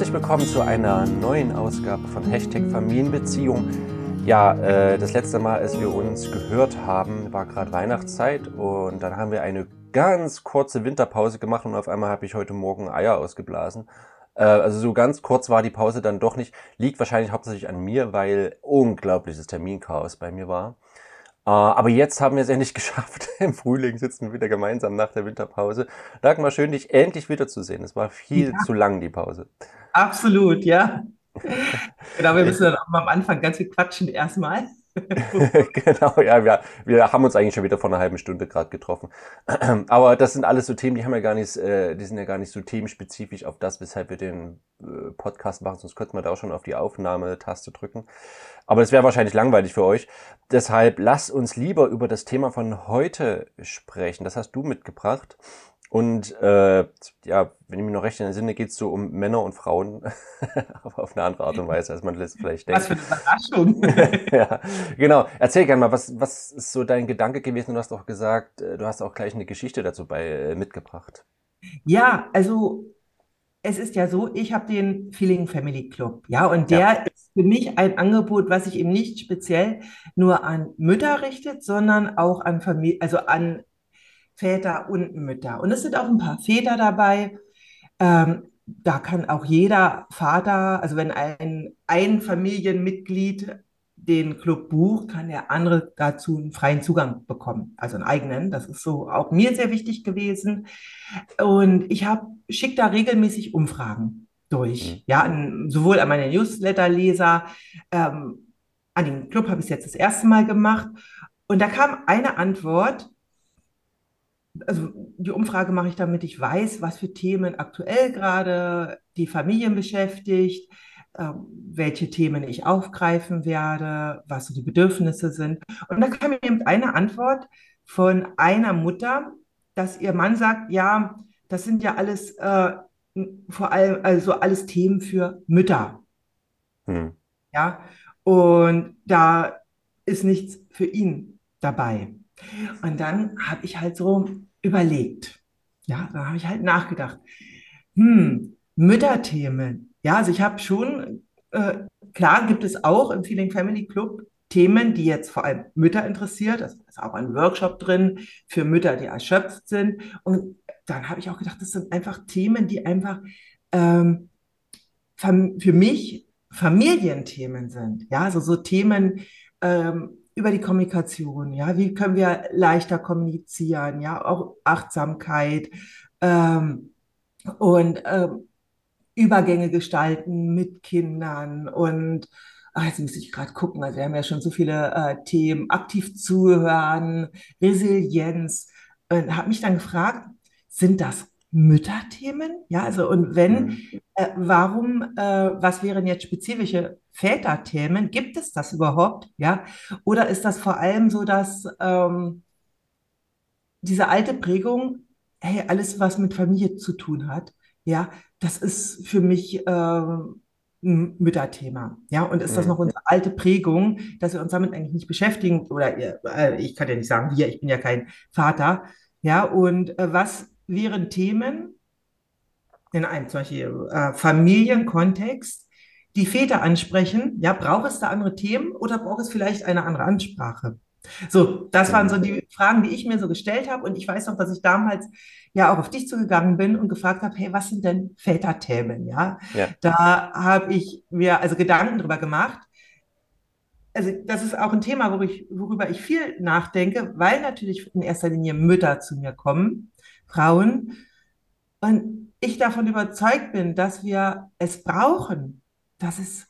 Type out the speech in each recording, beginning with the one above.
Herzlich willkommen zu einer neuen Ausgabe von Hashtag Familienbeziehung. Ja, äh, das letzte Mal, als wir uns gehört haben, war gerade Weihnachtszeit und dann haben wir eine ganz kurze Winterpause gemacht und auf einmal habe ich heute Morgen Eier ausgeblasen. Äh, also so ganz kurz war die Pause dann doch nicht. Liegt wahrscheinlich hauptsächlich an mir, weil unglaubliches Terminchaos bei mir war. Äh, aber jetzt haben wir es endlich geschafft. Im Frühling sitzen wir wieder gemeinsam nach der Winterpause. Dagmar, schön, dich endlich wiederzusehen. Es war viel ja. zu lang, die Pause. Absolut, ja. genau, wir müssen dann auch mal am Anfang ganz viel quatschen erstmal. genau, ja, wir, wir haben uns eigentlich schon wieder vor einer halben Stunde gerade getroffen. Aber das sind alles so Themen, die haben ja gar nicht, äh, die sind ja gar nicht so themenspezifisch auf das, weshalb wir den äh, Podcast machen, sonst könnten wir da auch schon auf die Aufnahmetaste drücken. Aber es wäre wahrscheinlich langweilig für euch. Deshalb lasst uns lieber über das Thema von heute sprechen. Das hast du mitgebracht. Und äh, ja, wenn ich mich noch recht entsinne, geht es so um Männer und Frauen, aber auf eine andere Art und Weise, als man das vielleicht denkt. Was für eine Überraschung. ja, genau. Erzähl gerne mal, was, was ist so dein Gedanke gewesen? Du hast auch gesagt, äh, du hast auch gleich eine Geschichte dazu bei äh, mitgebracht. Ja, also es ist ja so, ich habe den Feeling Family Club, ja, und der ja. ist für mich ein Angebot, was sich eben nicht speziell nur an Mütter richtet, sondern auch an Familie, also an Väter und Mütter. Und es sind auch ein paar Väter dabei. Ähm, da kann auch jeder Vater, also wenn ein, ein Familienmitglied den Club bucht, kann der andere dazu einen freien Zugang bekommen, also einen eigenen. Das ist so auch mir sehr wichtig gewesen. Und ich habe schicke da regelmäßig Umfragen durch, mhm. ja, an, sowohl an meine Newsletter-Leser, ähm, an den Club habe ich es jetzt das erste Mal gemacht. Und da kam eine Antwort, also die Umfrage mache ich, damit ich weiß, was für Themen aktuell gerade die Familien beschäftigt, äh, welche Themen ich aufgreifen werde, was so die Bedürfnisse sind. Und da kam eben eine Antwort von einer Mutter, dass ihr Mann sagt, ja, das sind ja alles äh, vor allem also alles Themen für Mütter. Hm. Ja, und da ist nichts für ihn dabei. Und dann habe ich halt so überlegt. Ja, da habe ich halt nachgedacht. Hm, Mütterthemen. Ja, also ich habe schon, äh, klar gibt es auch im Feeling Family Club Themen, die jetzt vor allem Mütter interessiert. Es ist auch ein Workshop drin für Mütter, die erschöpft sind. Und dann habe ich auch gedacht, das sind einfach Themen, die einfach ähm, für mich Familienthemen sind. Ja, also so Themen, ähm, über die Kommunikation, ja, wie können wir leichter kommunizieren, ja, auch Achtsamkeit ähm, und ähm, Übergänge gestalten mit Kindern und ach, jetzt muss ich gerade gucken, also wir haben ja schon so viele äh, Themen, aktiv zuhören, Resilienz. Und habe mich dann gefragt, sind das Mütterthemen? Ja, also und wenn, mhm. Äh, warum, äh, was wären jetzt spezifische Väterthemen? Gibt es das überhaupt? Ja, oder ist das vor allem so, dass ähm, diese alte Prägung, hey, alles, was mit Familie zu tun hat, ja, das ist für mich äh, ein Mütterthema. Ja, und ist das mhm. noch unsere alte Prägung, dass wir uns damit eigentlich nicht beschäftigen? Oder äh, ich kann ja nicht sagen, wir, ich bin ja kein Vater. Ja, und äh, was wären Themen in einem zum Beispiel äh, Familienkontext, die Väter ansprechen. Ja, braucht es da andere Themen oder braucht es vielleicht eine andere Ansprache? So, das waren so die Fragen, die ich mir so gestellt habe. Und ich weiß noch, dass ich damals ja auch auf dich zugegangen bin und gefragt habe, hey, was sind denn Väterthemen? Ja, ja. da habe ich mir also Gedanken drüber gemacht. Also das ist auch ein Thema, worüber ich, worüber ich viel nachdenke, weil natürlich in erster Linie Mütter zu mir kommen Frauen. Und ich davon überzeugt bin, dass wir es brauchen, dass es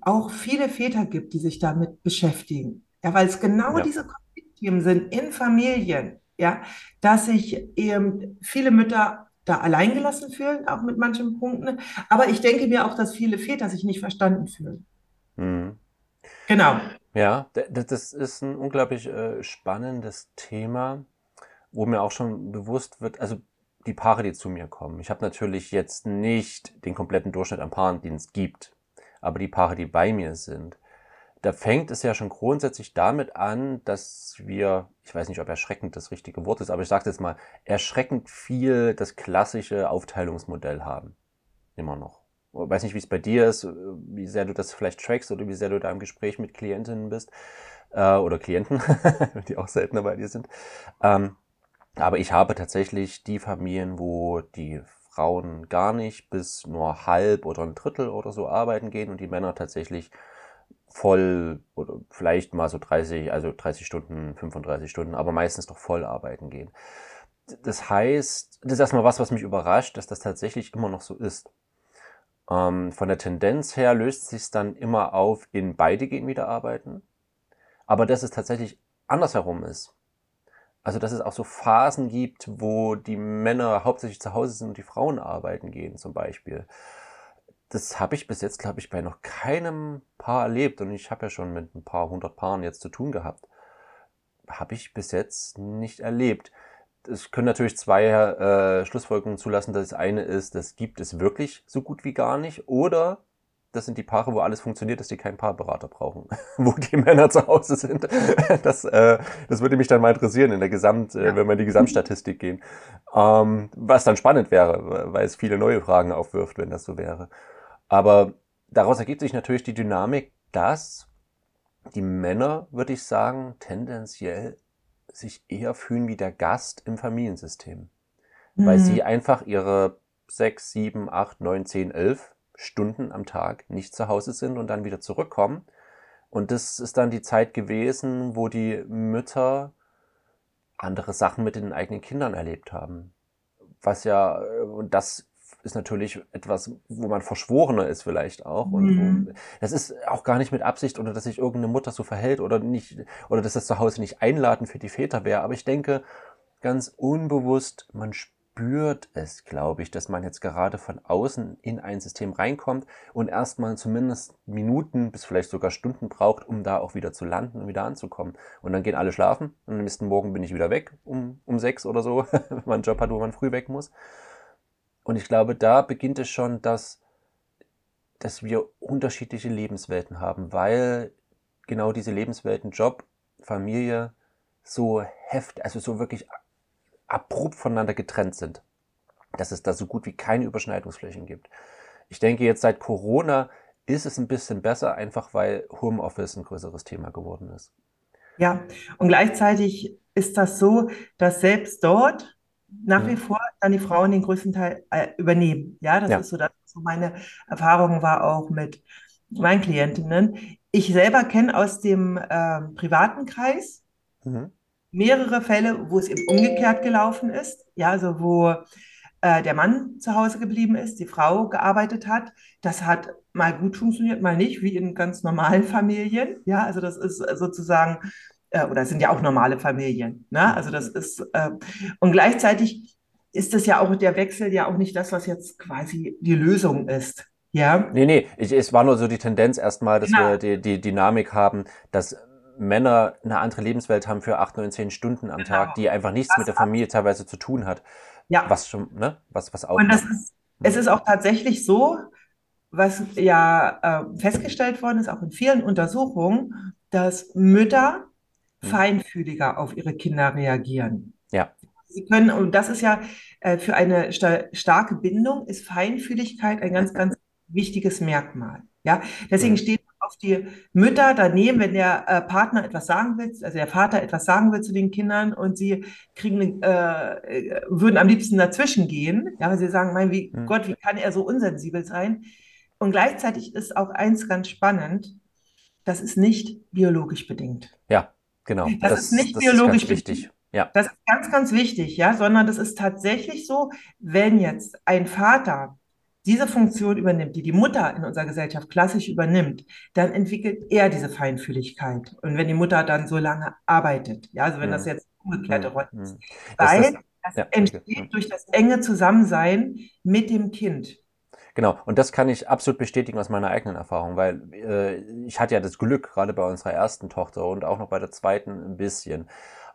auch viele Väter gibt, die sich damit beschäftigen. Ja, weil es genau ja. diese Konfliktthemen sind in Familien, ja, dass sich eben viele Mütter da alleingelassen fühlen, auch mit manchen Punkten. Aber ich denke mir auch, dass viele Väter sich nicht verstanden fühlen. Mhm. Genau. Ja, das ist ein unglaublich äh, spannendes Thema wo mir auch schon bewusst wird, also die Paare, die zu mir kommen. Ich habe natürlich jetzt nicht den kompletten Durchschnitt an Paaren, den es gibt, aber die Paare, die bei mir sind, da fängt es ja schon grundsätzlich damit an, dass wir, ich weiß nicht, ob erschreckend das richtige Wort ist, aber ich sage jetzt mal, erschreckend viel das klassische Aufteilungsmodell haben. Immer noch. Ich weiß nicht, wie es bei dir ist, wie sehr du das vielleicht trackst oder wie sehr du da im Gespräch mit Klientinnen bist äh, oder Klienten, die auch seltener bei dir sind. Ähm, aber ich habe tatsächlich die Familien, wo die Frauen gar nicht bis nur halb oder ein Drittel oder so arbeiten gehen und die Männer tatsächlich voll oder vielleicht mal so 30, also 30 Stunden, 35 Stunden, aber meistens doch voll arbeiten gehen. Das heißt, das ist erstmal was, was mich überrascht, dass das tatsächlich immer noch so ist. Ähm, von der Tendenz her löst sich dann immer auf in beide gehen wieder arbeiten, aber dass es tatsächlich andersherum ist. Also, dass es auch so Phasen gibt, wo die Männer hauptsächlich zu Hause sind und die Frauen arbeiten gehen, zum Beispiel. Das habe ich bis jetzt, glaube ich, bei noch keinem Paar erlebt. Und ich habe ja schon mit ein paar hundert Paaren jetzt zu tun gehabt. Habe ich bis jetzt nicht erlebt. Es können natürlich zwei äh, Schlussfolgerungen zulassen. Das eine ist, das gibt es wirklich so gut wie gar nicht. Oder das sind die Paare, wo alles funktioniert, dass die keinen Paarberater brauchen, wo die Männer zu Hause sind. Das, äh, das würde mich dann mal interessieren in der Gesamt, äh, wenn wir in die Gesamtstatistik gehen. Ähm, was dann spannend wäre, weil es viele neue Fragen aufwirft, wenn das so wäre. Aber daraus ergibt sich natürlich die Dynamik, dass die Männer, würde ich sagen, tendenziell sich eher fühlen wie der Gast im Familiensystem. Mhm. Weil sie einfach ihre sechs, sieben, acht, neun, zehn, elf Stunden am Tag nicht zu Hause sind und dann wieder zurückkommen. Und das ist dann die Zeit gewesen, wo die Mütter andere Sachen mit den eigenen Kindern erlebt haben. Was ja, und das ist natürlich etwas, wo man verschworener ist vielleicht auch. Und mhm. wo, das ist auch gar nicht mit Absicht oder dass sich irgendeine Mutter so verhält oder nicht, oder dass das zu Hause nicht einladen für die Väter wäre. Aber ich denke, ganz unbewusst, man spürt spürt es, glaube ich, dass man jetzt gerade von außen in ein System reinkommt und erstmal zumindest Minuten bis vielleicht sogar Stunden braucht, um da auch wieder zu landen und wieder anzukommen. Und dann gehen alle schlafen und am nächsten Morgen bin ich wieder weg um, um sechs oder so, wenn man einen Job hat, wo man früh weg muss. Und ich glaube, da beginnt es schon, dass, dass wir unterschiedliche Lebenswelten haben, weil genau diese Lebenswelten, Job, Familie, so heft, also so wirklich abrupt voneinander getrennt sind. Dass es da so gut wie keine Überschneidungsflächen gibt. Ich denke, jetzt seit Corona ist es ein bisschen besser, einfach weil Homeoffice ein größeres Thema geworden ist. Ja, und gleichzeitig ist das so, dass selbst dort nach wie vor dann die Frauen den größten Teil äh, übernehmen. Ja, das ja. ist so, das so meine Erfahrung war auch mit meinen Klientinnen. Ich selber kenne aus dem äh, privaten Kreis mhm mehrere Fälle, wo es eben umgekehrt gelaufen ist. Ja, also wo äh, der Mann zu Hause geblieben ist, die Frau gearbeitet hat. Das hat mal gut funktioniert, mal nicht, wie in ganz normalen Familien. Ja, also das ist sozusagen, äh, oder sind ja auch normale Familien. Ne? Also das ist, äh, und gleichzeitig ist das ja auch der Wechsel ja auch nicht das, was jetzt quasi die Lösung ist. Ja. Nee, nee, ich, es war nur so die Tendenz erstmal, dass genau. wir die, die Dynamik haben, dass Männer eine andere Lebenswelt haben für acht, neun, zehn Stunden am genau. Tag, die einfach nichts das mit der Familie teilweise zu tun hat. Ja. Was schon, ne? Was, was auch. Und das ist, es ist auch tatsächlich so, was ja äh, festgestellt worden ist, auch in vielen Untersuchungen, dass Mütter hm. feinfühliger auf ihre Kinder reagieren. Ja. Sie können, und das ist ja äh, für eine sta starke Bindung, ist Feinfühligkeit ein ganz, ganz wichtiges Merkmal. Ja, deswegen hm. steht auf die Mütter daneben, wenn der äh, Partner etwas sagen will, also der Vater etwas sagen will zu den Kindern und sie kriegen, äh, würden am liebsten dazwischen gehen, ja, weil sie sagen, mein wie, mhm. Gott, wie kann er so unsensibel sein? Und gleichzeitig ist auch eins ganz spannend, das ist nicht biologisch bedingt. Ja, genau. Das, das ist nicht das biologisch ist wichtig. Ja. Das ist ganz, ganz wichtig, ja, sondern das ist tatsächlich so, wenn jetzt ein Vater diese Funktion übernimmt, die die Mutter in unserer Gesellschaft klassisch übernimmt, dann entwickelt er diese Feinfühligkeit. Und wenn die Mutter dann so lange arbeitet, ja, also wenn mhm. das jetzt umgekehrte Rolle ist, mhm. weil das, das ja, entsteht okay. durch das enge Zusammensein mit dem Kind. Genau, und das kann ich absolut bestätigen aus meiner eigenen Erfahrung, weil äh, ich hatte ja das Glück, gerade bei unserer ersten Tochter und auch noch bei der zweiten ein bisschen,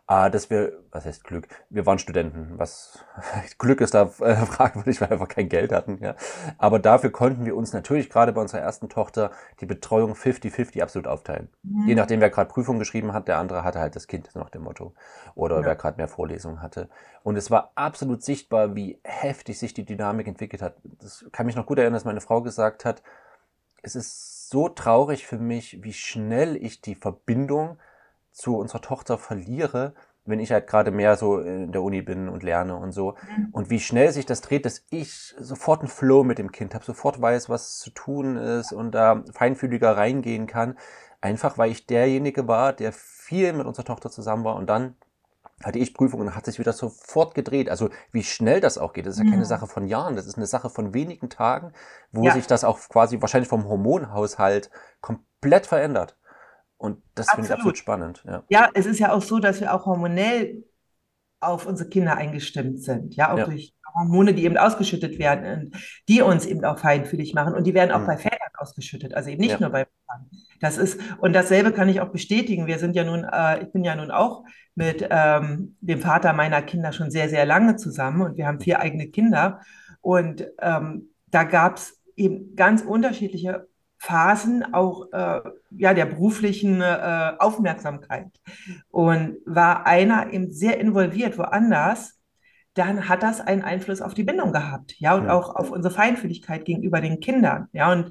Ah, dass wir, was heißt Glück? Wir waren Studenten. Was Glück ist da äh, fragwürdig, weil wir einfach kein Geld hatten. Ja. Aber dafür konnten wir uns natürlich gerade bei unserer ersten Tochter die Betreuung 50-50 absolut aufteilen. Mhm. Je nachdem, wer gerade Prüfung geschrieben hat, der andere hatte halt das Kind, nach dem Motto. Oder ja. wer gerade mehr Vorlesungen hatte. Und es war absolut sichtbar, wie heftig sich die Dynamik entwickelt hat. Das kann mich noch gut erinnern, dass meine Frau gesagt hat, es ist so traurig für mich, wie schnell ich die Verbindung zu unserer Tochter verliere, wenn ich halt gerade mehr so in der Uni bin und lerne und so. Mhm. Und wie schnell sich das dreht, dass ich sofort einen Flow mit dem Kind habe, sofort weiß, was zu tun ist und da feinfühliger reingehen kann. Einfach weil ich derjenige war, der viel mit unserer Tochter zusammen war und dann hatte ich Prüfungen und hat sich wieder sofort gedreht. Also wie schnell das auch geht, das ist ja keine mhm. Sache von Jahren, das ist eine Sache von wenigen Tagen, wo ja. sich das auch quasi wahrscheinlich vom Hormonhaushalt komplett verändert. Und das finde ich absolut spannend. Ja. ja, es ist ja auch so, dass wir auch hormonell auf unsere Kinder eingestimmt sind. Ja, auch ja. durch Hormone, die eben ausgeschüttet werden und die uns eben auch feinfühlig machen. Und die werden auch mhm. bei Vätern ausgeschüttet, also eben nicht ja. nur bei Männern. Das ist, und dasselbe kann ich auch bestätigen. Wir sind ja nun, äh, ich bin ja nun auch mit ähm, dem Vater meiner Kinder schon sehr, sehr lange zusammen und wir haben vier eigene Kinder. Und ähm, da gab es eben ganz unterschiedliche Phasen auch äh, ja, der beruflichen äh, Aufmerksamkeit. Und war einer eben sehr involviert woanders, dann hat das einen Einfluss auf die Bindung gehabt, ja, und auch auf unsere Feinfühligkeit gegenüber den Kindern, ja, und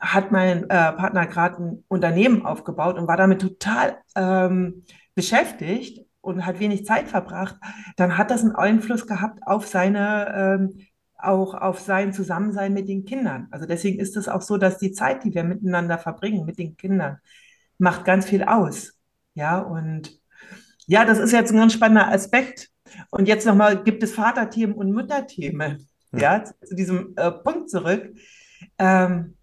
hat mein äh, Partner gerade ein Unternehmen aufgebaut und war damit total ähm, beschäftigt und hat wenig Zeit verbracht, dann hat das einen Einfluss gehabt auf seine ähm, auch auf sein Zusammensein mit den Kindern. Also deswegen ist es auch so, dass die Zeit, die wir miteinander verbringen mit den Kindern, macht ganz viel aus. Ja, und ja, das ist jetzt ein ganz spannender Aspekt. Und jetzt nochmal, gibt es Vaterthemen und Mütterthemen? Ja, zu diesem äh, Punkt zurück. Ähm,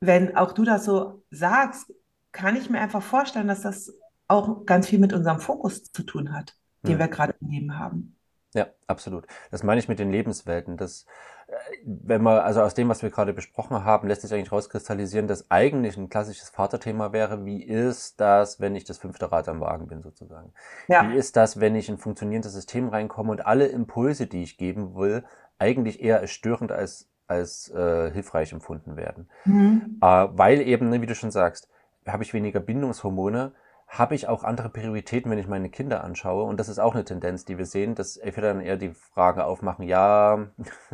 wenn auch du das so sagst, kann ich mir einfach vorstellen, dass das auch ganz viel mit unserem Fokus zu tun hat, den ja. wir gerade im Leben haben. Ja, absolut. Das meine ich mit den Lebenswelten. Das, äh, wenn man, also aus dem, was wir gerade besprochen haben, lässt sich eigentlich rauskristallisieren, dass eigentlich ein klassisches Vaterthema wäre, wie ist das, wenn ich das fünfte Rad am Wagen bin, sozusagen? Ja. Wie ist das, wenn ich in ein funktionierendes System reinkomme und alle Impulse, die ich geben will, eigentlich eher als störend als, als äh, hilfreich empfunden werden? Mhm. Äh, weil eben, ne, wie du schon sagst, habe ich weniger Bindungshormone, habe ich auch andere Prioritäten, wenn ich meine Kinder anschaue. Und das ist auch eine Tendenz, die wir sehen, dass wir dann eher die Frage aufmachen, ja,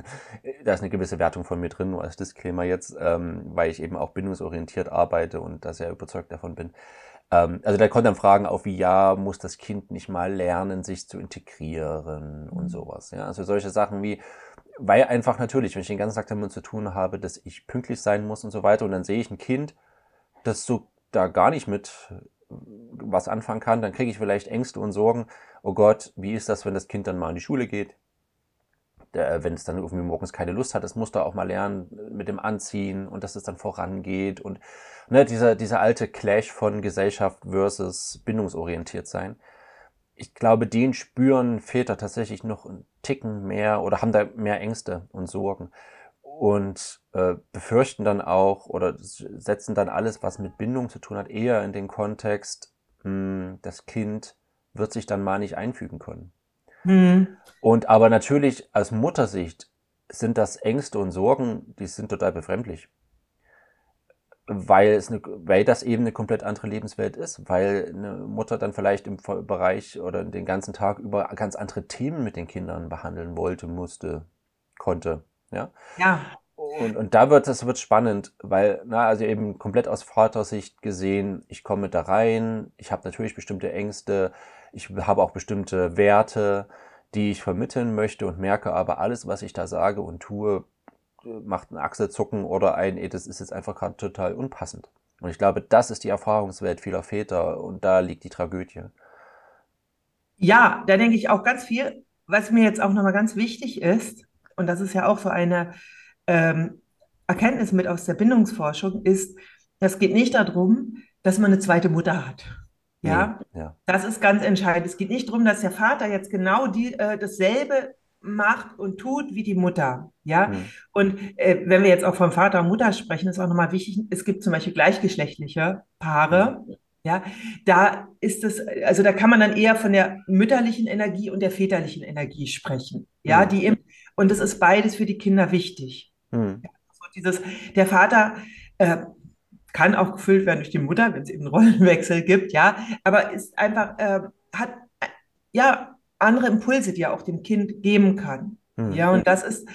da ist eine gewisse Wertung von mir drin, nur als Disclaimer jetzt, ähm, weil ich eben auch bindungsorientiert arbeite und da sehr überzeugt davon bin. Ähm, also da kommen dann Fragen auf wie, ja, muss das Kind nicht mal lernen, sich zu integrieren und mhm. sowas. Ja, also solche Sachen wie, weil einfach natürlich, wenn ich den ganzen Tag damit zu tun habe, dass ich pünktlich sein muss und so weiter und dann sehe ich ein Kind, das so da gar nicht mit was anfangen kann, dann kriege ich vielleicht Ängste und Sorgen. Oh Gott, wie ist das, wenn das Kind dann mal in die Schule geht? Der, wenn es dann irgendwie morgens keine Lust hat, das muss da auch mal lernen mit dem Anziehen und dass es dann vorangeht und ne, dieser, dieser alte Clash von Gesellschaft versus bindungsorientiert sein. Ich glaube, den spüren Väter tatsächlich noch einen Ticken mehr oder haben da mehr Ängste und Sorgen und äh, befürchten dann auch oder setzen dann alles, was mit Bindung zu tun hat, eher in den Kontext, mh, hm, das Kind wird sich dann mal nicht einfügen können. Mhm. Und aber natürlich aus Muttersicht sind das Ängste und Sorgen, die sind total befremdlich. Weil, es eine, weil das eben eine komplett andere Lebenswelt ist, weil eine Mutter dann vielleicht im Bereich oder den ganzen Tag über ganz andere Themen mit den Kindern behandeln wollte, musste, konnte. Ja. Ja. Und, und da wird es wird spannend, weil, na, also eben komplett aus Vatersicht gesehen, ich komme da rein, ich habe natürlich bestimmte Ängste, ich habe auch bestimmte Werte, die ich vermitteln möchte und merke aber alles, was ich da sage und tue, macht ein Achselzucken oder ein, ey, das ist jetzt einfach gerade total unpassend. Und ich glaube, das ist die Erfahrungswelt vieler Väter und da liegt die Tragödie. Ja, da denke ich auch ganz viel, was mir jetzt auch nochmal ganz wichtig ist, und das ist ja auch so eine ähm, Erkenntnis mit aus der Bindungsforschung, ist, es geht nicht darum, dass man eine zweite Mutter hat. Ja, nee, ja. das ist ganz entscheidend. Es geht nicht darum, dass der Vater jetzt genau die, äh, dasselbe macht und tut wie die Mutter. Ja, mhm. und äh, wenn wir jetzt auch von Vater und Mutter sprechen, ist auch nochmal wichtig, es gibt zum Beispiel gleichgeschlechtliche Paare. Mhm. Ja, da ist es, also da kann man dann eher von der mütterlichen Energie und der väterlichen Energie sprechen. Ja, Hm. die im, und das ist beides für die Kinder wichtig. Hm. Ja, so dieses, der Vater äh, kann auch gefüllt werden durch die Mutter, wenn es eben einen Rollenwechsel gibt, ja, aber ist einfach, äh, hat äh, ja andere Impulse, die er auch dem Kind geben kann. Hm. Ja, und das ist,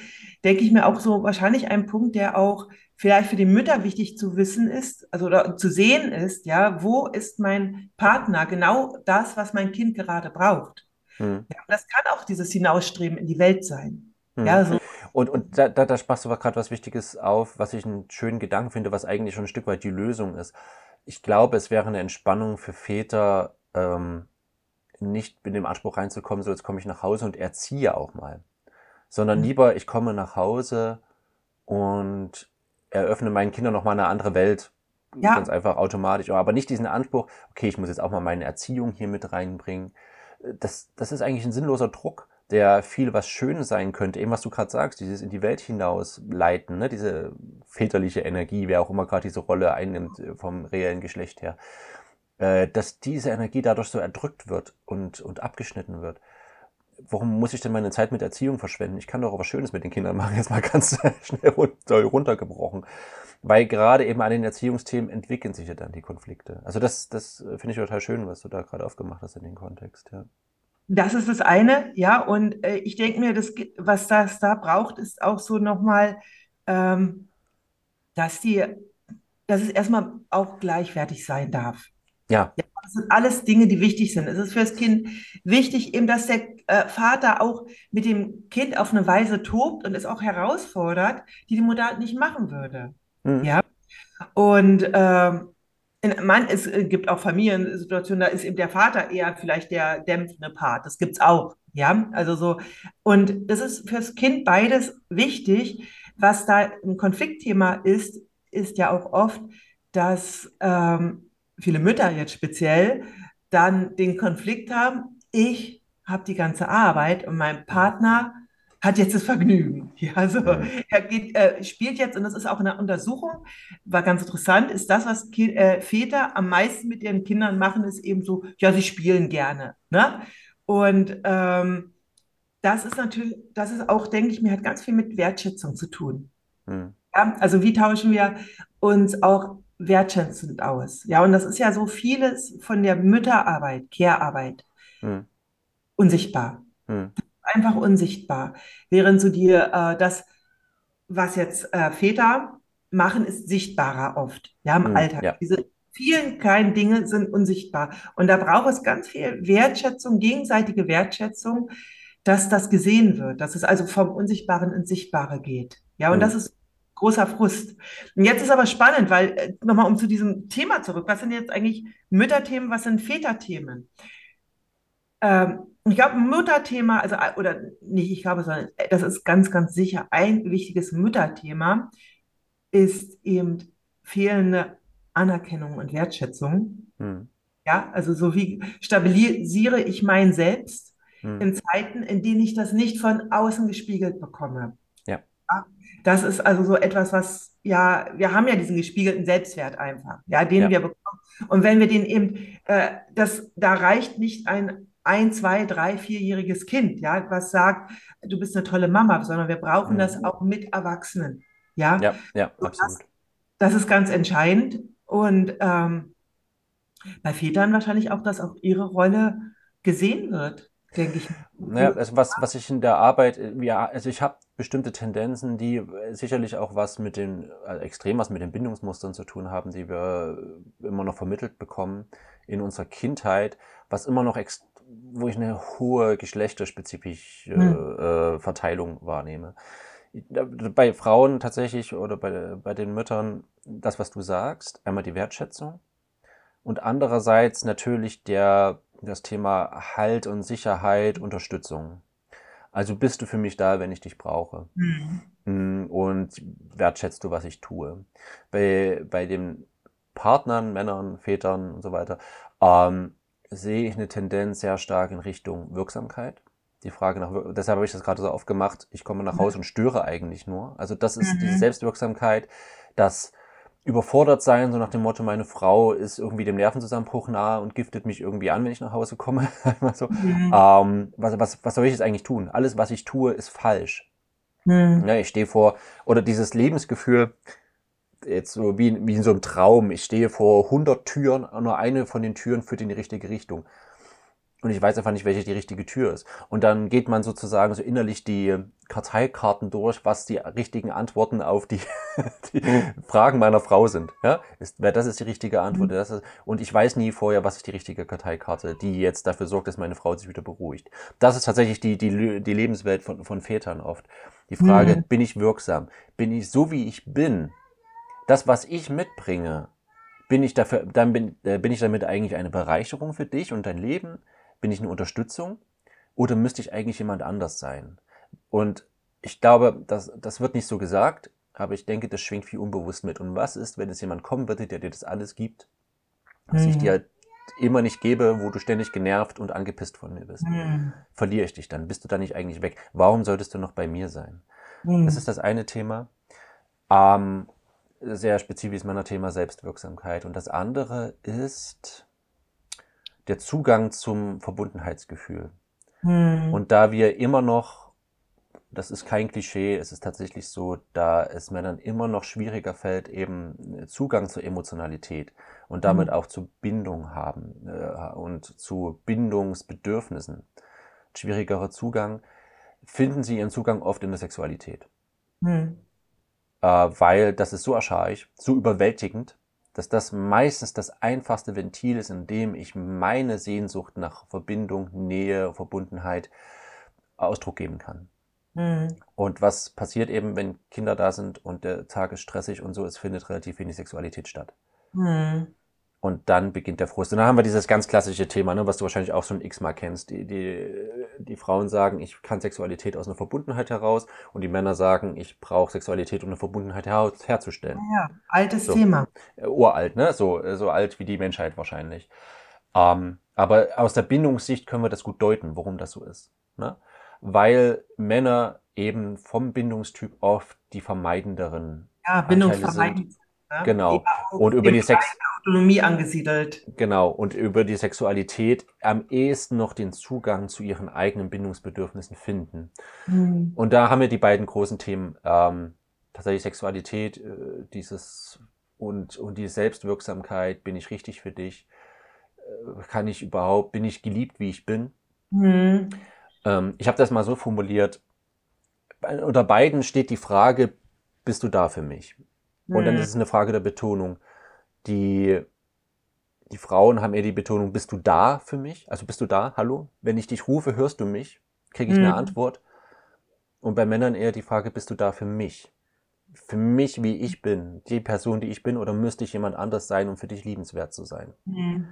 denke ich mir, auch so wahrscheinlich ein Punkt, der auch vielleicht für die Mütter wichtig zu wissen ist, also oder zu sehen ist, ja, wo ist mein Partner genau das, was mein Kind gerade braucht. Hm. Ja, und das kann auch dieses Hinausstreben in die Welt sein. Hm. Ja, so, Und, und da, da, da sprachst du gerade was Wichtiges auf, was ich einen schönen Gedanken finde, was eigentlich schon ein Stück weit die Lösung ist. Ich glaube, es wäre eine Entspannung für Väter, ähm, nicht mit dem Anspruch reinzukommen, so jetzt komme ich nach Hause und erziehe auch mal. Sondern Mhm. lieber, ich komme nach Hause und eröffne meinen Kindern nochmal eine andere Welt. ja, Ganz einfach automatisch. Aber nicht diesen Anspruch, okay, ich muss jetzt auch mal meine Erziehung hier mit reinbringen. Das, das ist eigentlich ein sinnloser Druck, der viel was Schönes sein könnte. Eben was du gerade sagst, dieses in die Welt hinaus leiten, ne? diese väterliche Energie, wer auch immer gerade diese Rolle einnimmt äh, vom reellen Geschlecht her. Äh, dass diese Energie dadurch so erdrückt wird und, und abgeschnitten wird. Warum muss ich denn meine Zeit mit Erziehung verschwenden? Ich kann doch auch was Schönes mit den Kindern machen, jetzt mal ganz schnell runtergebrochen. Weil gerade eben an den Erziehungsthemen entwickeln sich ja dann die Konflikte. Also das, das äh, finde ich total schön, was du da gerade aufgemacht hast in den Kontext. Ja. Das ist das eine, ja, und äh, ich denke mir, das, was das da braucht, ist auch so nochmal, ähm, dass die, dass es erstmal auch gleichwertig sein darf. Ja. Ja, das sind alles Dinge, die wichtig sind. Es ist für das Kind wichtig, eben, dass der äh, Vater auch mit dem Kind auf eine Weise tobt und es auch herausfordert, die die Mutter nicht machen würde. Mhm. Ja. Und ähm, in, man, es äh, gibt auch Familiensituationen, da ist eben der Vater eher vielleicht der dämpfende Part. Das gibt's auch. Ja, also so. Und das ist fürs Kind beides wichtig. Was da ein Konfliktthema ist, ist ja auch oft, dass ähm, viele Mütter jetzt speziell dann den Konflikt haben, ich habe die ganze Arbeit und mein Partner hat jetzt das Vergnügen. Ja, so. Mhm. Er geht, äh, spielt jetzt, und das ist auch in der Untersuchung, war ganz interessant, ist das, was Ki äh, Väter am meisten mit ihren Kindern machen, ist eben so, ja, sie spielen gerne. Ne? Und ähm, das ist natürlich, das ist auch, denke ich mir, hat ganz viel mit Wertschätzung zu tun. Mhm. Ja, also wie tauschen wir uns auch wertschätzend aus? Ja, und das ist ja so vieles von der Mütterarbeit, Care-Arbeit, Mhm. unsichtbar. Mhm. Einfach unsichtbar. Während so die, äh, das, was jetzt äh, Väter machen, ist sichtbarer oft, ja, im Mhm. Alltag. Ja. Diese vielen kleinen Dinge sind unsichtbar. Und da braucht es ganz viel Wertschätzung, gegenseitige Wertschätzung, dass das gesehen wird, dass es also vom Unsichtbaren ins Sichtbare geht. Ja, und das Mhm. ist großer Frust. Und jetzt ist aber spannend, weil, äh, nochmal um zu diesem Thema zurück, was sind jetzt eigentlich Mütterthemen, was sind Väterthemen? Ähm, ich glaube, ein Mutterthema, also, äh, oder nicht, ich glaube, sondern äh, das ist ganz, ganz sicher ein wichtiges Mütterthema, ist eben fehlende Anerkennung und Wertschätzung. Mhm. Ja, also so wie stabilisiere ich mein Selbst Mhm. in Zeiten, in denen ich das nicht von außen gespiegelt bekomme. Ja. Ja, das ist also so etwas, was, ja, wir haben ja diesen gespiegelten Selbstwert einfach, ja, den Ja. wir bekommen. Und wenn wir den eben, äh, das, da reicht nicht ein ein, zwei, drei, vierjähriges Kind, ja, was sagt, du bist eine tolle Mama, sondern wir brauchen Mhm. das auch mit Erwachsenen, ja. Ja, ja, So, absolut. Das ist ganz entscheidend. Und ähm, bei Vätern wahrscheinlich auch, dass auch ihre Rolle gesehen wird, denke ich. Naja, also was, was ich in der Arbeit, äh, ja, also ich habe bestimmte Tendenzen, die äh, sicherlich auch was mit den, also extrem was mit den Bindungsmustern zu tun haben, die wir immer noch vermittelt bekommen in unserer Kindheit, was immer noch, ex wo ich eine hohe geschlechterspezifische Hm. äh, Verteilung wahrnehme. Bei Frauen tatsächlich oder bei, bei den Müttern das, was du sagst, einmal die Wertschätzung und andererseits natürlich der, das Thema Halt und Sicherheit, Unterstützung. Also bist du für mich da, wenn ich dich brauche. Mhm. Und wertschätzt du, was ich tue. Bei, bei den Partnern, Männern, Vätern und so weiter, ähm, sehe ich eine Tendenz sehr stark in Richtung Wirksamkeit. Die Frage nach, deshalb habe ich das gerade so aufgemacht, ich komme nach Hause und störe eigentlich nur. Also das ist diese Mhm. Selbstwirksamkeit, das überfordert sein, so nach dem Motto, meine Frau ist irgendwie dem Nervenzusammenbruch nahe und giftet mich irgendwie an, wenn ich nach Hause komme. so. mhm. ähm, was, was, was soll ich jetzt eigentlich tun? Alles, was ich tue, ist falsch. Mhm. Ja, ich stehe vor, oder dieses Lebensgefühl, jetzt so wie, wie in so einem Traum, ich stehe vor 100 Türen, nur eine von den Türen führt in die richtige Richtung und ich weiß einfach nicht, welche die richtige Tür ist. Und dann geht man sozusagen so innerlich die Karteikarten durch, was die richtigen Antworten auf die, die Fragen meiner Frau sind. Ja, ist, das ist die richtige Antwort. Mhm. Das ist, und ich weiß nie vorher, was ist die richtige Karteikarte, die jetzt dafür sorgt, dass meine Frau sich wieder beruhigt. Das ist tatsächlich die, die, die Lebenswelt von, von Vätern oft. Die Frage, mhm. bin ich wirksam? Bin ich so, wie ich bin? Das, was ich mitbringe, bin ich dafür, dann bin, äh, bin ich damit eigentlich eine Bereicherung für dich und dein Leben? Bin ich eine Unterstützung oder müsste ich eigentlich jemand anders sein? Und ich glaube, das, das wird nicht so gesagt, aber ich denke, das schwingt viel unbewusst mit. Und was ist, wenn es jemand kommen würde, der dir das alles gibt, was mhm. ich dir immer nicht gebe, wo du ständig genervt und angepisst von mir bist? Mhm. Verliere ich dich dann? Bist du dann nicht eigentlich weg? Warum solltest du noch bei mir sein? Mhm. Das ist das eine Thema. Ähm, sehr spezifisch meiner Thema Selbstwirksamkeit. Und das andere ist, der Zugang zum Verbundenheitsgefühl. Hm. Und da wir immer noch, das ist kein Klischee, es ist tatsächlich so, da es Männern immer noch schwieriger fällt, eben Zugang zur Emotionalität und damit hm. auch zu Bindung haben äh, und zu Bindungsbedürfnissen, schwierigerer Zugang, finden sie ihren Zugang oft in der Sexualität. Hm. Äh, weil das ist so archaisch, so überwältigend, dass das meistens das einfachste Ventil ist, in dem ich meine Sehnsucht nach Verbindung, Nähe, Verbundenheit Ausdruck geben kann. Mhm. Und was passiert eben, wenn Kinder da sind und der Tag ist stressig und so, es findet relativ wenig Sexualität statt. Mhm. Und dann beginnt der Frust. Und dann haben wir dieses ganz klassische Thema, ne, was du wahrscheinlich auch schon x-mal kennst. Die, die, die Frauen sagen, ich kann Sexualität aus einer Verbundenheit heraus und die Männer sagen, ich brauche Sexualität, um eine Verbundenheit her herzustellen. Ja, altes so. Thema. Äh, uralt, ne? So, so alt wie die Menschheit wahrscheinlich. Ähm, aber aus der Bindungssicht können wir das gut deuten, warum das so ist. Ne? Weil Männer eben vom Bindungstyp oft die vermeidenderen ja, bindungsvermeidend Ne? Genau. Und über die Sex Autonomie angesiedelt. Genau. Und über die Sexualität am ehesten noch den Zugang zu ihren eigenen Bindungsbedürfnissen finden. Mhm. Und da haben wir die beiden großen Themen. Ähm, tatsächlich Sexualität, äh, dieses und, und die Selbstwirksamkeit, bin ich richtig für dich? Äh, kann ich überhaupt, bin ich geliebt, wie ich bin? Mhm. Ähm, ich habe das mal so formuliert. Unter beiden steht die Frage, bist du da für mich? Und dann hm. ist es eine Frage der Betonung. Die, die Frauen haben eher die Betonung, bist du da für mich? Also bist du da? Hallo? Wenn ich dich rufe, hörst du mich? Kriege ich eine hm. Antwort? Und bei Männern eher die Frage, bist du da für mich? Für mich, wie ich bin, die Person, die ich bin, oder müsste ich jemand anders sein, um für dich liebenswert zu sein? Mhm.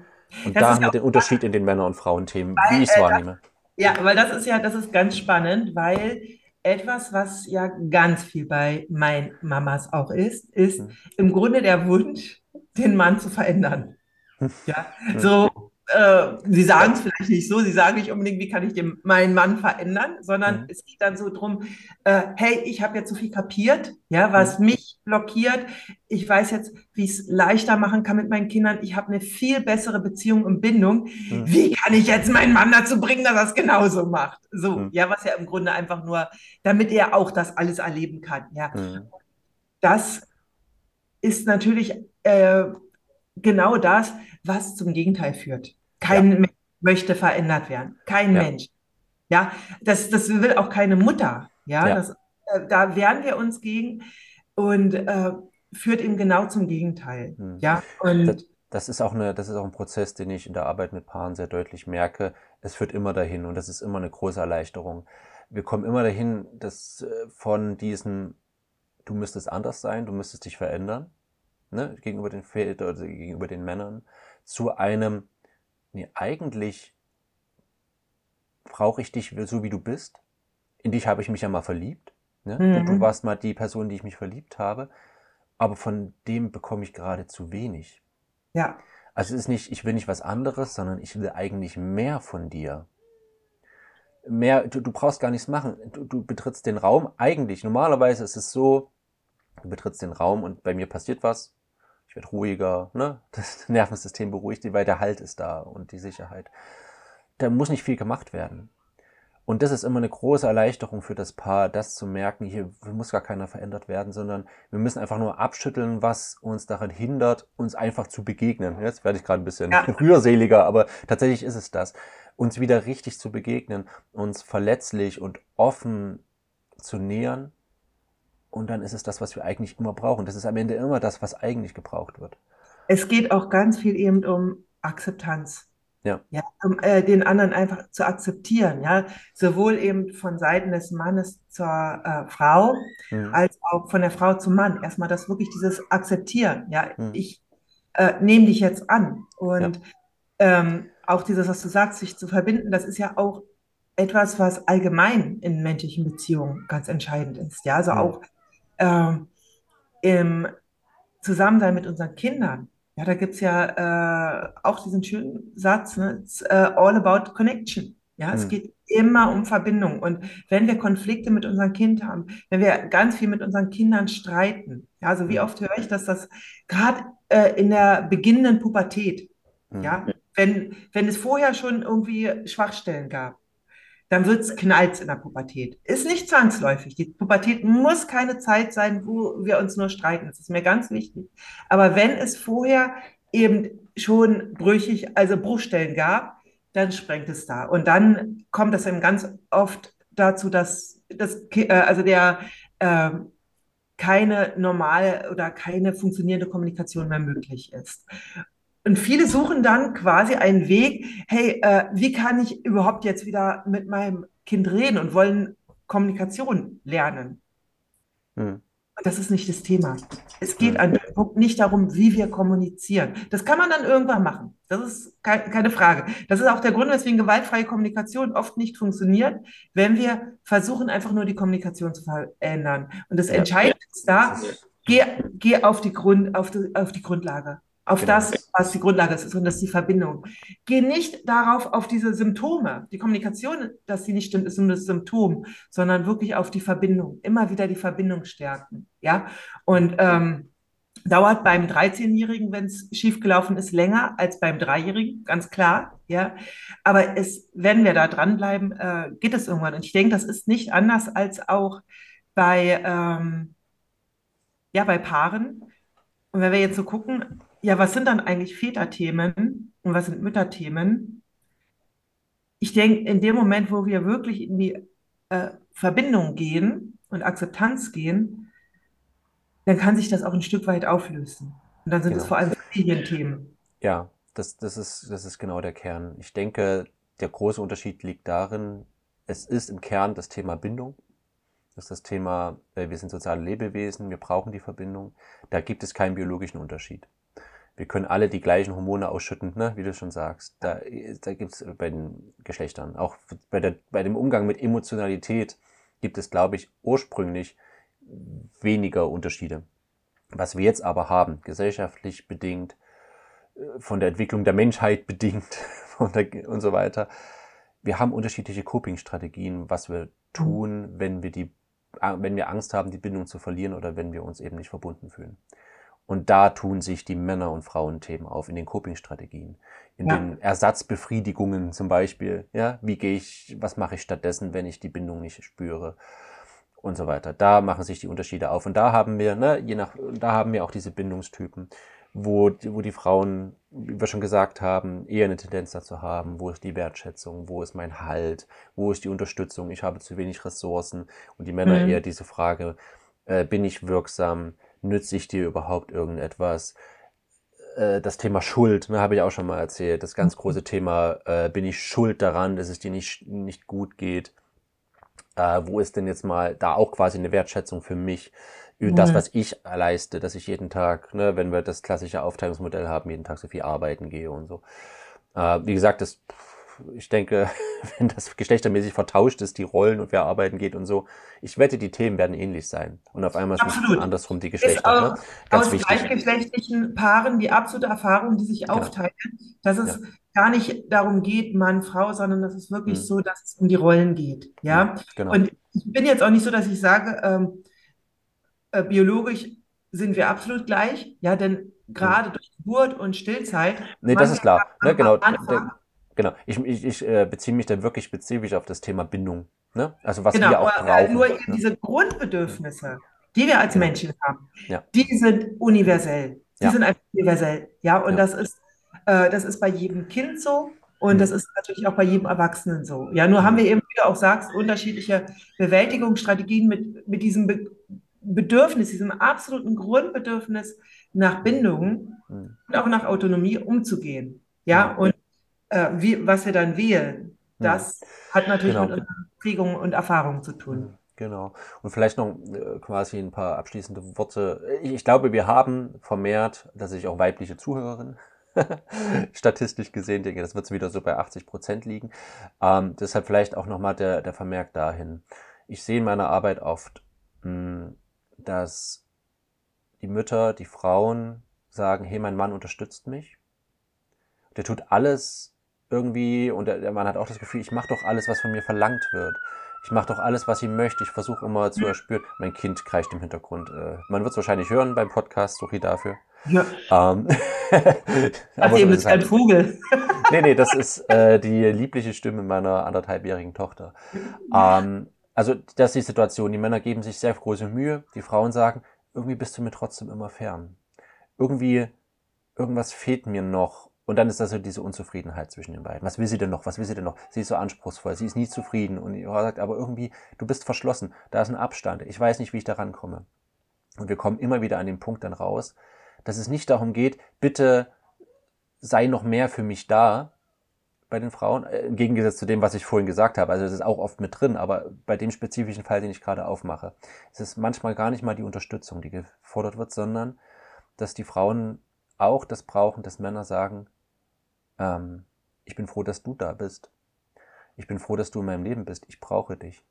Und das da haben wir den Unterschied in den Männer- und Frauenthemen, wie ich es äh, wahrnehme. Ja, weil das ist ja, das ist ganz spannend, weil etwas, was ja ganz viel bei meinen Mamas auch ist, ist mhm. im Grunde der Wunsch, den Mann zu verändern. Ja, so äh, sie sagen es vielleicht nicht so, sie sagen nicht unbedingt, wie kann ich den, meinen Mann verändern, sondern mhm. es geht dann so drum, äh, hey, ich habe jetzt so viel kapiert, ja, was mhm. mich blockiert. Ich weiß jetzt, wie ich es leichter machen kann mit meinen Kindern. Ich habe eine viel bessere Beziehung und Bindung. Mhm. Wie kann ich jetzt meinen Mann dazu bringen, dass er es genauso macht? So, mhm. ja, was ja im Grunde einfach nur, damit er auch das alles erleben kann, ja. Mhm. Das ist natürlich äh, genau das, was zum Gegenteil führt. Kein ja. Mensch möchte verändert werden. Kein ja. Mensch. Ja, das, das will auch keine Mutter. Ja, ja. Das, äh, da wehren wir uns gegen und äh, führt eben genau zum Gegenteil. Hm. Ja, und das, das, ist auch eine, das ist auch ein Prozess, den ich in der Arbeit mit Paaren sehr deutlich merke. Es führt immer dahin und das ist immer eine große Erleichterung. Wir kommen immer dahin, dass äh, von diesen, du müsstest anders sein, du müsstest dich verändern, ne, gegenüber den Vätern oder gegenüber den Männern, zu einem, nee, eigentlich brauche ich dich so, wie du bist. In dich habe ich mich ja mal verliebt. Ne? Mhm. Du warst mal die Person, die ich mich verliebt habe. Aber von dem bekomme ich gerade zu wenig. Ja. Also es ist nicht, ich will nicht was anderes, sondern ich will eigentlich mehr von dir. Mehr, du, du brauchst gar nichts machen. Du, du betrittst den Raum. Eigentlich, normalerweise ist es so, du betrittst den Raum und bei mir passiert was ich werde ruhiger, ne? das Nervensystem beruhigt, weil der Halt ist da und die Sicherheit. Da muss nicht viel gemacht werden. Und das ist immer eine große Erleichterung für das Paar, das zu merken, hier muss gar keiner verändert werden, sondern wir müssen einfach nur abschütteln, was uns daran hindert, uns einfach zu begegnen. Jetzt werde ich gerade ein bisschen ja. rührseliger, aber tatsächlich ist es das. Uns wieder richtig zu begegnen, uns verletzlich und offen zu nähern. Und dann ist es das, was wir eigentlich immer brauchen. Das ist am Ende immer das, was eigentlich gebraucht wird. Es geht auch ganz viel eben um Akzeptanz. Ja. Ja, um äh, den anderen einfach zu akzeptieren, ja, sowohl eben von Seiten des Mannes zur äh, Frau, mhm. als auch von der Frau zum Mann. Erstmal das wirklich dieses Akzeptieren, ja, mhm. ich äh, nehme dich jetzt an. Und ja. ähm, auch dieses, was du sagst, sich zu verbinden, das ist ja auch etwas, was allgemein in menschlichen Beziehungen ganz entscheidend ist. Ja, also mhm. auch ähm, im Zusammensein mit unseren Kindern ja, da gibt es ja äh, auch diesen schönen Satz, ne? It's uh, all about connection. Ja, es geht immer um Verbindung. Und wenn wir Konflikte mit unserem Kind haben, wenn wir ganz viel mit unseren Kindern streiten, ja, also wie mhm. oft höre ich, dass das gerade äh, in der beginnenden Pubertät, mhm. ja, wenn, wenn es vorher schon irgendwie Schwachstellen gab, dann wird es knallt in der Pubertät. Ist nicht zwangsläufig. Die Pubertät muss keine Zeit sein, wo wir uns nur streiten. Das ist mir ganz wichtig. Aber wenn es vorher eben schon brüchig, also Bruchstellen gab, dann sprengt es da. Und dann kommt es eben ganz oft dazu, dass das, äh, also der äh, keine normale oder keine funktionierende Kommunikation mehr möglich ist. Und viele suchen dann quasi einen Weg, hey, äh, wie kann ich überhaupt jetzt wieder mit meinem Kind reden und wollen Kommunikation lernen. Hm. Das ist nicht das Thema. Es geht hm. an dem Punkt nicht darum, wie wir kommunizieren. Das kann man dann irgendwann machen. Das ist keine Frage. Das ist auch der Grund, weswegen gewaltfreie Kommunikation oft nicht funktioniert, wenn wir versuchen, einfach nur die Kommunikation zu verändern. Und das. Entscheidende ist da, geh, geh auf, die Grund, auf, die, auf die Grundlage auf genau. das, was die Grundlage ist, und das ist die Verbindung. Geh nicht darauf, auf diese Symptome. Die Kommunikation, dass sie nicht stimmt, ist nur das Symptom, sondern wirklich auf die Verbindung. Immer wieder die Verbindung stärken. Ja, und ähm, dauert beim 13-Jährigen, wenn es schiefgelaufen ist, länger als beim Dreijährigen, ganz klar. Ja, aber es, wenn wir da dranbleiben, äh, geht es irgendwann. Und ich denke, das ist nicht anders als auch bei, ähm, ja, bei Paaren. Und wenn wir jetzt so gucken, ja, was sind dann eigentlich Väterthemen und was sind Mütterthemen? Ich denke, in dem Moment, wo wir wirklich in die äh, Verbindung gehen und Akzeptanz gehen, dann kann sich das auch ein Stück weit auflösen. Und dann sind es genau. vor allem Familienthemen. Ja, das, das, ist, das ist genau der Kern. Ich denke, der große Unterschied liegt darin, es ist im Kern das Thema Bindung. Das ist das Thema, äh, wir sind soziale Lebewesen, wir brauchen die Verbindung. Da gibt es keinen biologischen Unterschied wir können alle die gleichen Hormone ausschütten, ne? wie du schon sagst. Da, da gibt es bei den Geschlechtern, auch bei, der, bei dem Umgang mit Emotionalität gibt es, glaube ich, ursprünglich weniger Unterschiede. Was wir jetzt aber haben, gesellschaftlich bedingt, äh, von der Entwicklung der Menschheit bedingt der, und so weiter, wir haben unterschiedliche Coping-Strategien, was wir tun, wenn wir die, wenn wir Angst haben, die Bindung zu verlieren oder wenn wir uns eben nicht verbunden fühlen. Und da tun sich die Männer- und Frauenthemen auf, in den Coping-Strategien, in ja. den Ersatzbefriedigungen zum Beispiel. Ja, wie gehe ich, was mache ich stattdessen, wenn ich die Bindung nicht spüre? Und so weiter. Da machen sich die Unterschiede auf. Und da haben wir, ne, je nach, da haben wir auch diese Bindungstypen, wo, wo die Frauen, wie wir schon gesagt haben, eher eine Tendenz dazu haben, wo ist die Wertschätzung, wo ist mein Halt, wo ist die Unterstützung, ich habe zu wenig Ressourcen. Und die Männer mhm. eher diese Frage, äh, bin ich wirksam, nütze ich dir überhaupt irgendetwas? Äh, das Thema Schuld, ne, habe ich auch schon mal erzählt. Das ganz große Thema, äh, bin ich schuld daran, dass es dir nicht, nicht gut geht? Äh, wo ist denn jetzt mal da auch quasi eine Wertschätzung für mich? Das, was ich leiste, dass ich jeden Tag, ne, wenn wir das klassische Aufteilungsmodell haben, jeden Tag so viel arbeiten gehe und so. Äh, wie gesagt, das ich denke, wenn das geschlechtermäßig vertauscht ist, die Rollen und wer arbeiten geht und so, ich wette, die Themen werden ähnlich sein. Und auf einmal ist andersrum die Geschlechter. Ne? Aus wichtig. gleichgeschlechtlichen Paaren die absolute Erfahrung, die sich genau. aufteilen, dass es ja. gar nicht darum geht, Mann, Frau, sondern dass es wirklich mhm. so, dass es um die Rollen geht. Ja, ja genau. Und ich bin jetzt auch nicht so, dass ich sage, ähm, äh, biologisch sind wir absolut gleich, ja, denn gerade durch Geburt und Stillzeit. Nee, das ist klar. Ne, genau. Genau. Ich, ich, ich äh, beziehe mich da wirklich spezifisch auf das Thema Bindung. Ne? Also was genau, wir auch brauchen. Äh, nur ne? diese Grundbedürfnisse, die wir als Menschen haben, ja. die sind universell. Die ja. sind einfach universell. Ja, und ja. das ist, äh, das ist bei jedem Kind so. Und mhm. das ist natürlich auch bei jedem Erwachsenen so. Ja, nur haben wir eben, wie du auch sagst, unterschiedliche Bewältigungsstrategien mit, mit diesem Be Bedürfnis, diesem absoluten Grundbedürfnis nach Bindung mhm. und auch nach Autonomie umzugehen. Ja, und äh, wie, was wir dann wählen, das mhm. hat natürlich genau. mit unseren Prägungen und Erfahrungen zu tun. Genau. Und vielleicht noch äh, quasi ein paar abschließende Worte. Ich glaube, wir haben vermehrt, dass ich auch weibliche Zuhörerinnen statistisch gesehen, denke, das wird wieder so bei 80 Prozent liegen. Ähm, deshalb vielleicht auch nochmal der, der Vermerk dahin. Ich sehe in meiner Arbeit oft, mh, hm, dass die Mütter, die Frauen sagen, hey, mein Mann unterstützt mich. Der tut alles irgendwie, und der, der Mann hat auch das Gefühl, ich mache doch alles, was von mir verlangt wird. Ich mache doch alles, was ich möchte. Ich versuche immer zu erspüren. Mein Kind kreischt im Hintergrund. Äh, man wird es wahrscheinlich hören beim Podcast, sorry dafür. Ja. Ähm, aber eben ist halt, ein Vogel. nee, nee, das ist äh, die liebliche Stimme meiner anderthalbjährigen Tochter. Ähm, also das ist die Situation. Die Männer geben sich sehr große Mühe. Die Frauen sagen, irgendwie bist du mir trotzdem immer fern. Irgendwie, irgendwas fehlt mir noch. Und dann ist das so diese Unzufriedenheit zwischen den beiden. Was will sie denn noch? Was will sie denn noch? Sie ist so anspruchsvoll, sie ist nie zufrieden. Und er sagt, aber irgendwie, du bist verschlossen, da ist ein Abstand. Ich weiß nicht, wie ich da rankomme. Und wir kommen immer wieder an den Punkt dann raus, dass es nicht darum geht, bitte sei noch mehr für mich da bei den Frauen, äh, im Gegensatz zu dem, was ich vorhin gesagt habe. Also es ist auch oft mit drin, aber bei dem spezifischen Fall, den ich gerade aufmache, es ist manchmal gar nicht mal die Unterstützung, die gefordert wird, sondern dass die Frauen auch das brauchen, dass Männer sagen, ähm, ich bin froh, dass du da bist. Ich bin froh, dass du in meinem Leben bist. Ich brauche dich.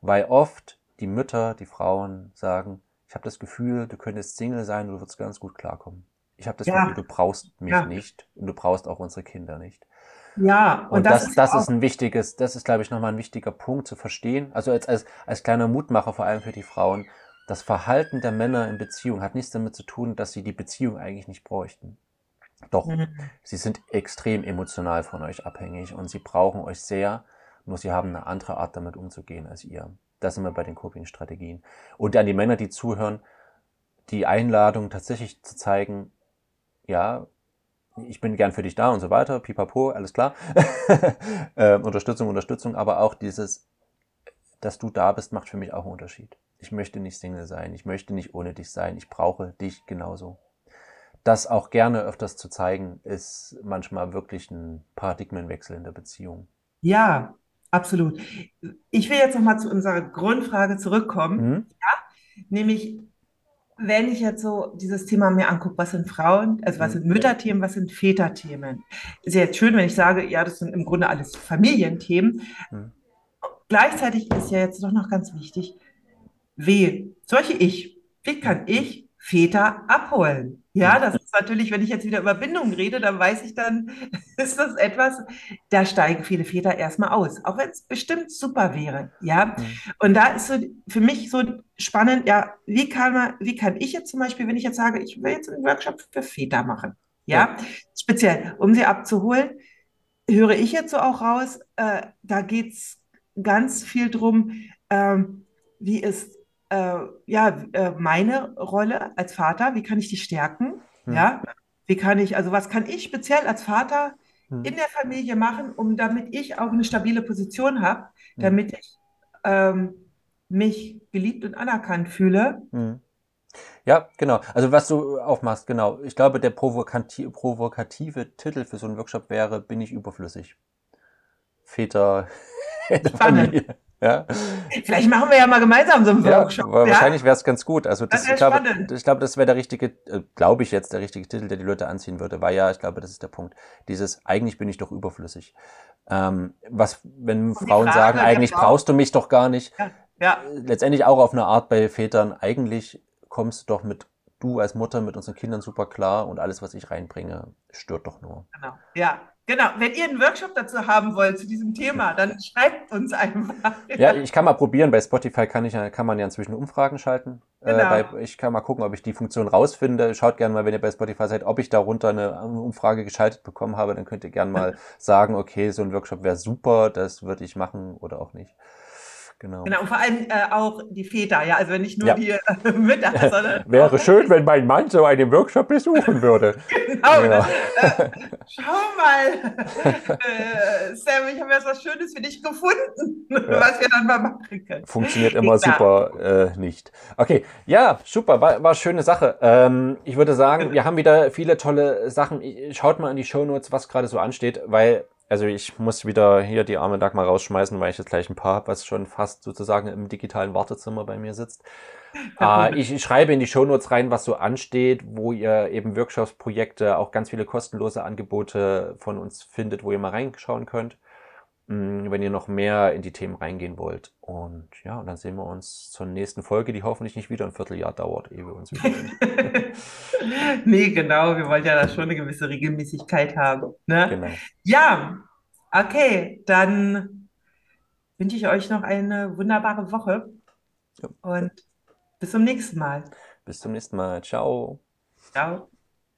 Weil oft die Mütter, die Frauen sagen, ich habe das Gefühl, du könntest Single sein und du würdest ganz gut klarkommen. Ich habe das ja. Gefühl, du brauchst mich ja. nicht und du brauchst auch unsere Kinder nicht. Ja, und, und das, das, ist, das ist ein wichtiges, das ist, glaube ich, nochmal ein wichtiger Punkt zu verstehen. Also als, als, als kleiner Mutmacher, vor allem für die Frauen, das Verhalten der Männer in Beziehung hat nichts damit zu tun, dass sie die Beziehung eigentlich nicht bräuchten. Doch, mhm. sie sind extrem emotional von euch abhängig und sie brauchen euch sehr, nur sie haben eine andere Art damit umzugehen als ihr. Das sind wir bei den Coping-Strategien. Und an die Männer, die zuhören, die Einladung tatsächlich zu zeigen, ja, ich bin gern für dich da und so weiter, pipapo, alles klar. äh, Unterstützung, Unterstützung, aber auch dieses, dass du da bist, macht für mich auch einen Unterschied. Ich möchte nicht Single sein, ich möchte nicht ohne dich sein, ich brauche dich genauso das auch gerne öfters zu zeigen, ist manchmal wirklich ein Paradigmenwechsel in der Beziehung. Ja, absolut. Ich will jetzt nochmal zu unserer Grundfrage zurückkommen. Mhm. Ja? Nämlich, wenn ich jetzt so dieses Thema mir angucke, was sind Frauen, also was mhm. sind Mütterthemen, was sind Väterthemen? Ist ja jetzt schön, wenn ich sage, ja, das sind im Grunde alles Familienthemen. Mhm. Gleichzeitig ist ja jetzt doch noch ganz wichtig, wie, solche ich, wie kann ich Väter abholen? Ja, das ist natürlich, wenn ich jetzt wieder über Bindung rede, dann weiß ich dann, ist das etwas, da steigen viele Väter erstmal aus, auch wenn es bestimmt super wäre. Ja, und da ist so für mich so spannend, ja, wie kann man, wie kann ich jetzt zum Beispiel, wenn ich jetzt sage, ich will jetzt einen Workshop für Väter machen, ja, ja. speziell, um sie abzuholen, höre ich jetzt so auch raus, äh, da geht es ganz viel drum, ähm, wie ist äh, ja, äh, meine Rolle als Vater, wie kann ich die stärken? Hm. Ja, wie kann ich, also was kann ich speziell als Vater hm. in der Familie machen, um damit ich auch eine stabile Position habe, hm. damit ich ähm, mich geliebt und anerkannt fühle. Hm. Ja, genau. Also was du aufmachst, genau. Ich glaube, der provokati provokative Titel für so einen Workshop wäre, bin ich überflüssig. Väter Familie. Ja. Vielleicht machen wir ja mal gemeinsam so einen Workshop. Ja, wahrscheinlich wäre es ganz gut. Also das, das ich, glaube, ich glaube, das wäre der richtige, äh, glaube ich jetzt, der richtige Titel, der die Leute anziehen würde. Weil ja, ich glaube, das ist der Punkt. Dieses, eigentlich bin ich doch überflüssig. Ähm, was, wenn Frauen Frage, sagen, eigentlich brauchst du mich doch gar nicht. Ja. ja. Letztendlich auch auf eine Art bei Vätern, eigentlich kommst du doch mit du als Mutter mit unseren Kindern super klar und alles, was ich reinbringe, stört doch nur. Genau. Ja, Genau, wenn ihr einen Workshop dazu haben wollt zu diesem Thema, dann schreibt uns einfach. Ja, ich kann mal probieren. Bei Spotify kann, ich, kann man ja inzwischen Umfragen schalten. Äh, Genau. bei, ich kann mal gucken, ob ich die Funktion rausfinde. Schaut gerne mal, wenn ihr bei Spotify seid, ob ich darunter eine Umfrage geschaltet bekommen habe. Dann könnt ihr gerne mal sagen, okay, so ein Workshop wäre super, das würde ich machen oder auch nicht. Genau. Genau, und vor allem äh, auch die Väter, ja, also nicht nur Ja. die äh, Mütter, sondern Wäre schön, wenn mein Mann so einen Workshop besuchen würde. genau. Ja. ne? Äh, schau mal, äh, Sam, ich habe jetzt was Schönes für dich gefunden, was wir dann mal machen können. Funktioniert immer Klar. super äh, nicht. Okay, ja, super, war, war schöne Sache. Ähm, ich würde sagen, wir haben wieder viele tolle Sachen. Schaut mal in die Shownotes, was gerade so ansteht, weil, also ich muss wieder hier die arme Dagmar rausschmeißen, weil ich jetzt gleich ein paar habe, was schon fast sozusagen im digitalen Wartezimmer bei mir sitzt. Äh, ich, ich schreibe in die Shownotes rein, was so ansteht, wo ihr eben Workshops, Projekte, auch ganz viele kostenlose Angebote von uns findet, wo ihr mal reinschauen könnt, wenn ihr noch mehr in die Themen reingehen wollt. Und ja, und dann sehen wir uns zur nächsten Folge, die hoffentlich nicht wieder ein Vierteljahr dauert, ehe wir uns wieder nee, genau, wir wollen ja da schon eine gewisse Regelmäßigkeit haben. Ne? Genau. Ja, okay, dann wünsche ich euch noch eine wunderbare Woche Ja. und bis zum nächsten Mal. Bis zum nächsten Mal. Ciao. Ciao.